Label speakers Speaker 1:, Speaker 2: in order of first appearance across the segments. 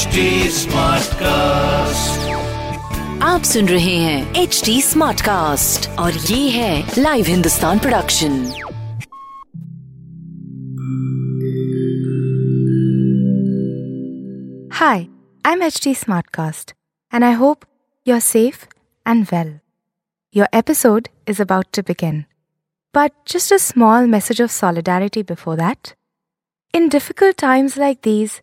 Speaker 1: HD Smartcast.
Speaker 2: आप सुन रहे हैं एच डी स्मार्ट कास्ट और ये है live Hindustan production
Speaker 3: Hi, I'm HT Smartcast, and I hope you're safe and well. Your episode is about to begin. But just a small message of solidarity before that. In difficult times like these,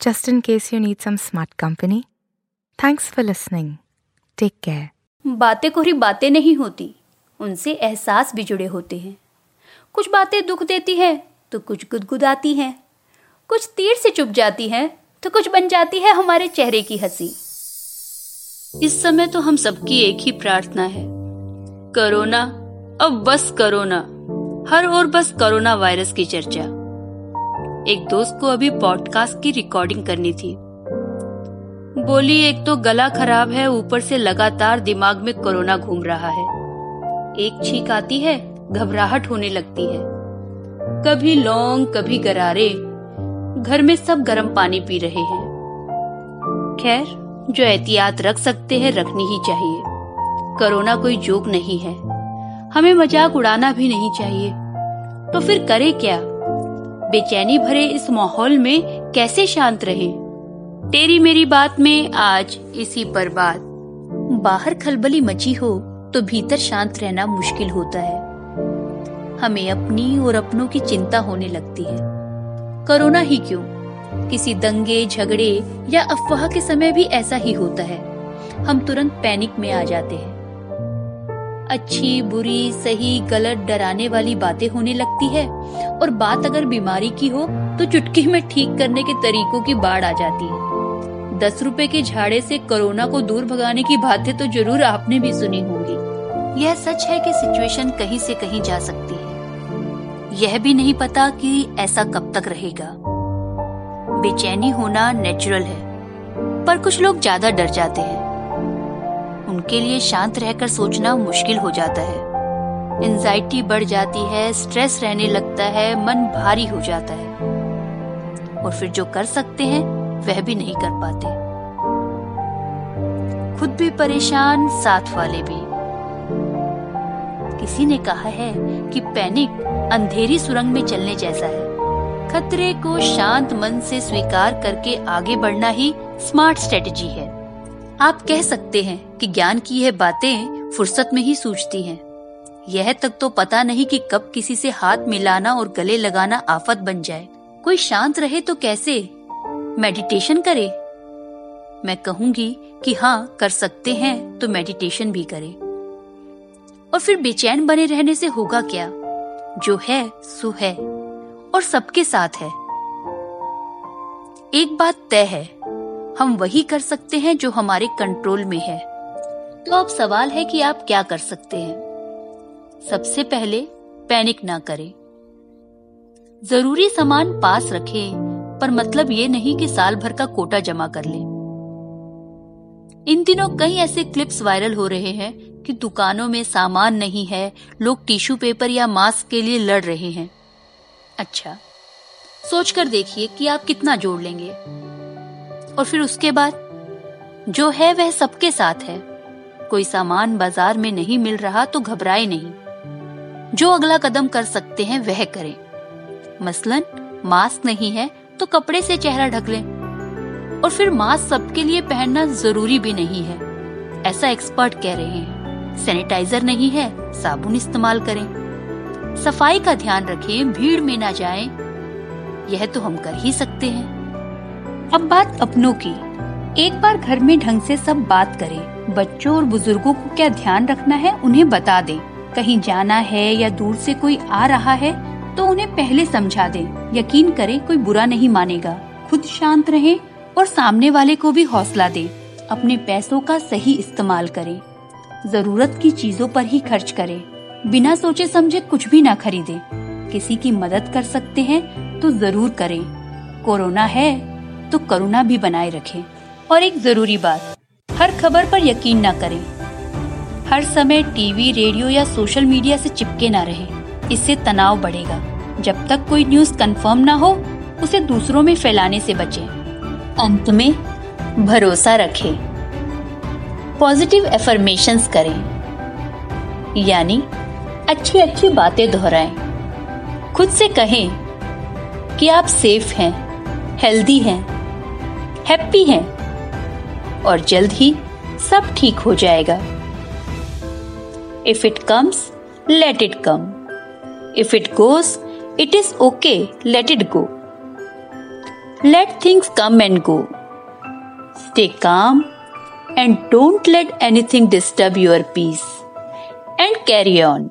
Speaker 3: just in case you need some smart company. Thanks for listening. Take care.
Speaker 4: बातें कोरी बातें नहीं होती, उनसे एहसास भी जुड़े होते हैं कुछ बातें दुख देती हैं तो कुछ गुदगुदाती हैं कुछ तीर से चुप जाती हैं तो कुछ बन जाती है हमारे चेहरे की हँसी इस समय तो हम सबकी एक ही प्रार्थना है कोरोना, अब बस कोरोना हर ओर बस कोरोना वायरस की चर्चा एक दोस्त को अभी पॉडकास्ट की रिकॉर्डिंग करनी थी। बोली, एक तो गला खराब है, ऊपर से लगातार दिमाग में कोरोना घूम रहा है। एक छींक आती है, घबराहट होने लगती है। कभी लौंग कभी गरारे। घर में सब गर्म पानी पी रहे हैं। खैर, जो एहतियात रख सकते हैं, रखनी ही चाहिए। कोरोना कोई जोक नहीं है। हमें मज़ाक उड़ाना भी नहीं चाहिए। तो फिर करे क्या? बेचैनी भरे इस माहौल में कैसे शांत रहे? तेरी मेरी बात में आज इसी पर बात। बाहर खलबली मची हो तो भीतर शांत रहना मुश्किल होता है। हमें अपनी और अपनों की चिंता होने लगती है। कोरोना ही क्यों? किसी दंगे, झगड़े या अफवाह के समय भी ऐसा ही होता है। हम तुरंत पैनिक में आ जाते हैं। अच्छी, बुरी, सही, गलत, डराने वाली बातें होने लगती है। और बात अगर बीमारी की हो तो चुटकी में ठीक करने के तरीकों की बाढ़ आ जाती है। दस रुपए के झाड़े से कोरोना को दूर भगाने की बातें तो ज़रूर आपने भी सुनी होंगी। यह सच है कि सिचुएशन कहीं से कहीं जा सकती है। यह भी नहीं पता कि ऐसा कब तक रहेगा। बेचैनी होना नेचुरल है। पर कुछ लोग ज़्यादा डर जाते हैं। उनके लिए शांत रहकर सोचना मुश्किल हो जाता है। एंजाइटी बढ़ जाती है स्ट्रेस रहने लगता है, मन भारी हो जाता है। और फिर जो कर सकते हैं, वह भी नहीं कर पाते। खुद भी परेशान, साथ वाले भी। किसी ने कहा है कि पैनिक अंधेरी सुरंग में चलने जैसा है। खतरे को शांत मन से स्वीकार करके आगे बढ़ना ही स्मार्ट स्ट्रेटजी है। आप कह सकते हैं कि ज्ञान की यह बातें फुर्सत में ही सूझती हैं। यह तक तो पता नहीं कि कब किसी से हाथ मिलाना और गले लगाना आफत बन जाए। कोई शांत रहे तो कैसे? मेडिटेशन करे? मैं कहूँगी कि हाँ कर सकते हैं तो मेडिटेशन भी करें। और फिर बेचैन बने रहने से होगा क्या? जो है, सो है, और सबके साथ है। एक बात तय है हम वही कर सकते हैं जो हमारे कंट्रोल में है। तो अब सवाल है कि आप क्या कर सकते हैं। सबसे पहले पैनिक ना करें। ज़रूरी सामान पास रखें, पर मतलब ये नहीं कि साल भर का कोटा जमा कर लें। इन दिनों कई ऐसे क्लिप्स वायरल हो रहे हैं कि दुकानों में सामान नहीं है, लोग टिश्यू पेपर या मास्क के लिए लड़ रहे हैं। अच्छा सोचकर देखिए कि आप कितना जोड़ लेंगे। और फिर उसके बाद? जो है वह सबके साथ है। कोई सामान बाज़ार में नहीं मिल रहा तो घबराए नहीं। जो अगला कदम कर सकते हैं वह करें। मसलन, मास्क नहीं है तो कपड़े से चेहरा ढक लें। और फिर मास्क सबके लिए पहनना ज़रूरी भी नहीं है। ऐसा एक्सपर्ट कह रहे हैं। सैनिटाइजर नहीं है, साबुन इस्तेमाल करें। सफ़ाई का ध्यान रखें, भीड़ में ना जाएँ। यह तो हम कर ही सकते हैं। अब बात अपनों की। एक बार घर में ढंग से सब बात करें। बच्चों और बुज़ुर्गों को क्या ध्यान रखना है, उन्हें बता दें। कहीं जाना है या दूर से कोई आ रहा है तो उन्हें पहले समझा दें। यकीन करें, कोई बुरा नहीं मानेगा। खुद शांत रहें और सामने वाले को भी हौसला दें। अपने पैसों का सही इस्तेमाल करें। ज़रूरत की चीज़ों पर ही खर्च करें। बिना सोचे समझे कुछ भी ना खरीदें। किसी की मदद कर सकते हैं तो ज़रूर करें। कोरोना है तो करुणा भी बनाए रखें। और एक ज़रूरी बात, हर खबर पर यकीन ना करें। हर समय टीवी, रेडियो या सोशल मीडिया से चिपके ना रहे। इससे तनाव बढ़ेगा। जब तक कोई न्यूज़ कंफर्म ना हो, उसे दूसरों में फैलाने से बचें। अंत में, भरोसा रखें। पॉजिटिव एफर्मेशंस करें। यानी अच्छी अच्छी बातें दोहराएँ। खुद से कहें कि आप सेफ़ हैं, हेल्दी हैं। हैप्पी हैं और जल्द ही सब ठीक हो जाएगा। If it comes let it come if it goes it is okay let it go let things come and go stay calm and don't let anything disturb your peace and carry on